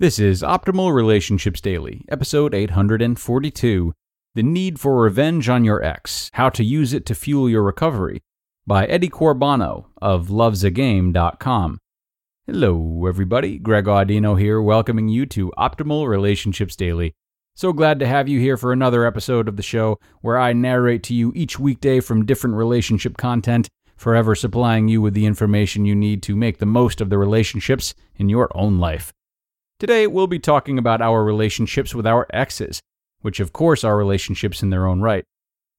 This is Optimal Relationships Daily, episode 842 The Need for Revenge on Your Ex How to Use It to Fuel Your Recovery by Eddie Corbano of lovesagame.com. Hello, everybody. Greg Audino here, welcoming you to Optimal Relationships Daily. So glad to have you here for another episode of the show where I narrate to you each weekday from different relationship content, forever supplying you with the information you need to make the most of the relationships in your own life. Today, we'll be talking about our relationships with our exes, which of course are relationships in their own right.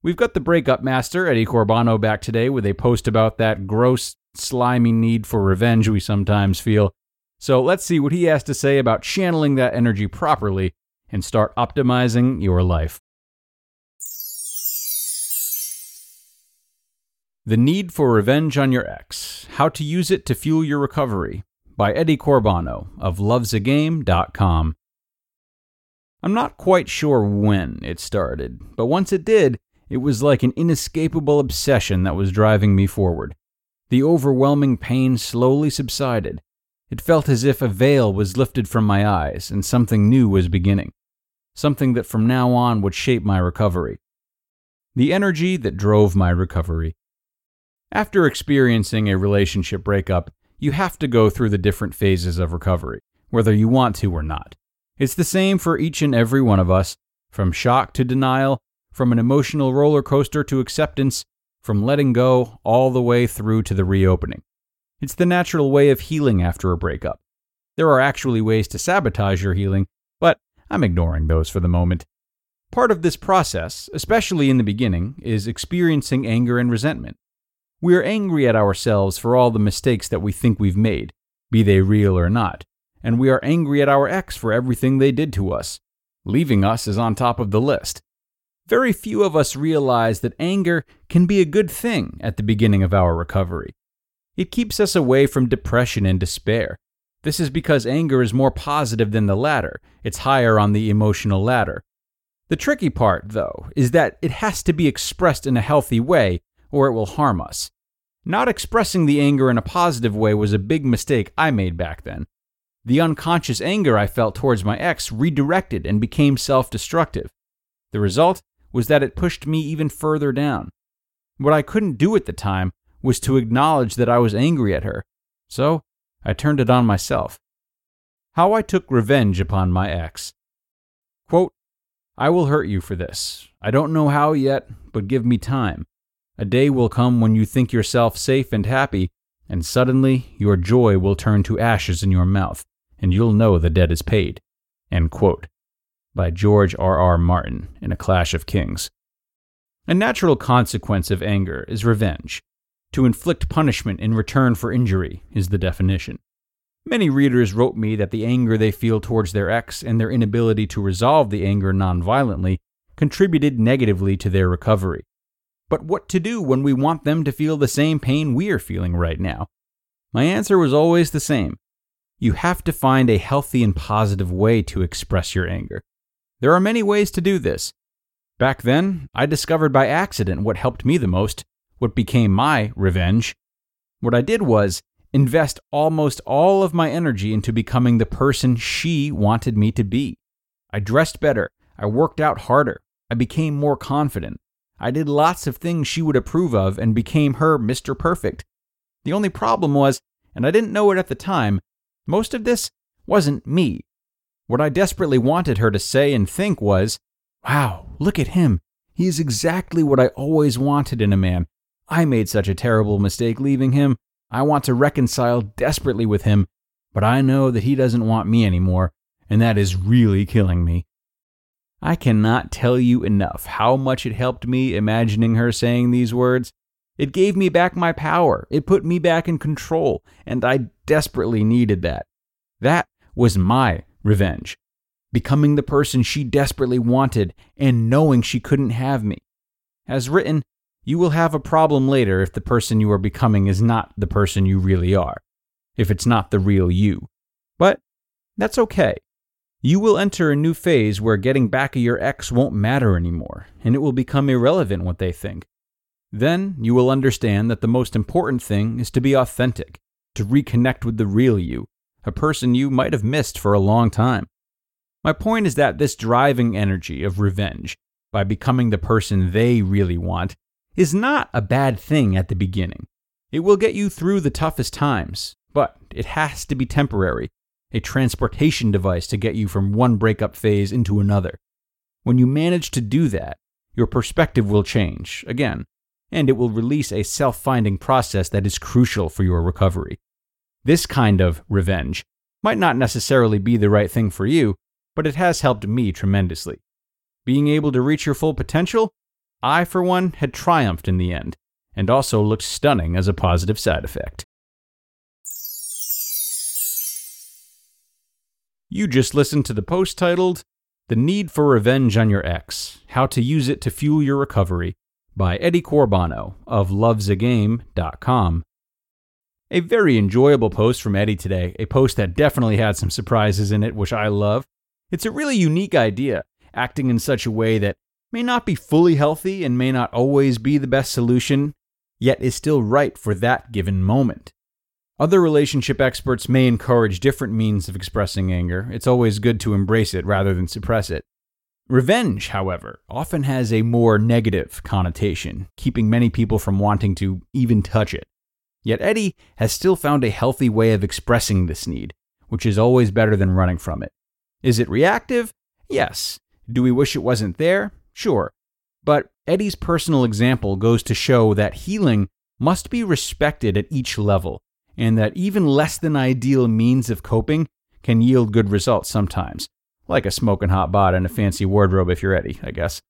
We've got the breakup master, Eddie Corbano, back today with a post about that gross, slimy need for revenge we sometimes feel. So let's see what he has to say about channeling that energy properly and start optimizing your life. The Need for Revenge on Your Ex How to Use It to Fuel Your Recovery by Eddie Corbano of lovesagame.com. I'm not quite sure when it started, but once it did, it was like an inescapable obsession that was driving me forward. The overwhelming pain slowly subsided. It felt as if a veil was lifted from my eyes and something new was beginning. Something that from now on would shape my recovery. The energy that drove my recovery. After experiencing a relationship breakup, you have to go through the different phases of recovery, whether you want to or not. It's the same for each and every one of us, from shock to denial, from an emotional roller coaster to acceptance, from letting go all the way through to the reopening. It's the natural way of healing after a breakup. There are actually ways to sabotage your healing, but I'm ignoring those for the moment. Part of this process, especially in the beginning, is experiencing anger and resentment. We are angry at ourselves for all the mistakes that we think we've made, be they real or not, and we are angry at our ex for everything they did to us. Leaving us is on top of the list. Very few of us realize that anger can be a good thing at the beginning of our recovery. It keeps us away from depression and despair. This is because anger is more positive than the latter, it's higher on the emotional ladder. The tricky part, though, is that it has to be expressed in a healthy way or it will harm us. Not expressing the anger in a positive way was a big mistake I made back then. The unconscious anger I felt towards my ex redirected and became self destructive. The result was that it pushed me even further down. What I couldn't do at the time was to acknowledge that I was angry at her, so I turned it on myself. How I took revenge upon my ex. Quote, I will hurt you for this. I don't know how yet, but give me time. A day will come when you think yourself safe and happy, and suddenly your joy will turn to ashes in your mouth, and you'll know the debt is paid. By George R. R. Martin in A Clash of Kings. A natural consequence of anger is revenge. To inflict punishment in return for injury is the definition. Many readers wrote me that the anger they feel towards their ex and their inability to resolve the anger nonviolently contributed negatively to their recovery but what to do when we want them to feel the same pain we are feeling right now? My answer was always the same. You have to find a healthy and positive way to express your anger. There are many ways to do this. Back then, I discovered by accident what helped me the most, what became my revenge. What I did was invest almost all of my energy into becoming the person she wanted me to be. I dressed better, I worked out harder, I became more confident, I did lots of things she would approve of and became her Mr. Perfect. The only problem was, and I didn't know it at the time, most of this wasn't me. What I desperately wanted her to say and think was, Wow, look at him. He is exactly what I always wanted in a man. I made such a terrible mistake leaving him. I want to reconcile desperately with him, but I know that he doesn't want me anymore, and that is really killing me. I cannot tell you enough how much it helped me imagining her saying these words. It gave me back my power, it put me back in control, and I desperately needed that. That was my revenge. Becoming the person she desperately wanted and knowing she couldn't have me. As written, you will have a problem later if the person you are becoming is not the person you really are, if it's not the real you. But that's okay. You will enter a new phase where getting back at your ex won't matter anymore, and it will become irrelevant what they think. Then you will understand that the most important thing is to be authentic, to reconnect with the real you, a person you might have missed for a long time. My point is that this driving energy of revenge, by becoming the person they really want, is not a bad thing at the beginning. It will get you through the toughest times, but it has to be temporary, a transportation device to get you from one breakup phase into another. When you manage to do that, your perspective will change, again, and it will release a self finding process that is crucial for your recovery. This kind of revenge might not necessarily be the right thing for you, but it has helped me tremendously. Being able to reach your full potential, I, for one, had triumphed in the end, and also looked stunning as a positive side effect. You just listened to the post titled, The Need for Revenge on Your Ex How to Use It to Fuel Your Recovery by Eddie Corbano of lovesagame.com. A very enjoyable post from Eddie today, a post that definitely had some surprises in it, which I love. It's a really unique idea, acting in such a way that may not be fully healthy and may not always be the best solution, yet is still right for that given moment. Other relationship experts may encourage different means of expressing anger. It's always good to embrace it rather than suppress it. Revenge, however, often has a more negative connotation, keeping many people from wanting to even touch it. Yet Eddie has still found a healthy way of expressing this need, which is always better than running from it. Is it reactive? Yes. Do we wish it wasn't there? Sure. But Eddie's personal example goes to show that healing must be respected at each level, and that even less than ideal means of coping can yield good results sometimes, like a smoking hot bod and a fancy wardrobe if you're ready, I guess.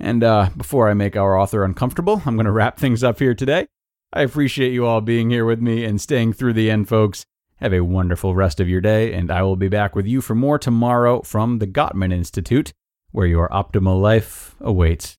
And uh, before I make our author uncomfortable, I'm going to wrap things up here today. I appreciate you all being here with me and staying through the end, folks. Have a wonderful rest of your day, and I will be back with you for more tomorrow from the Gottman Institute, where your optimal life awaits.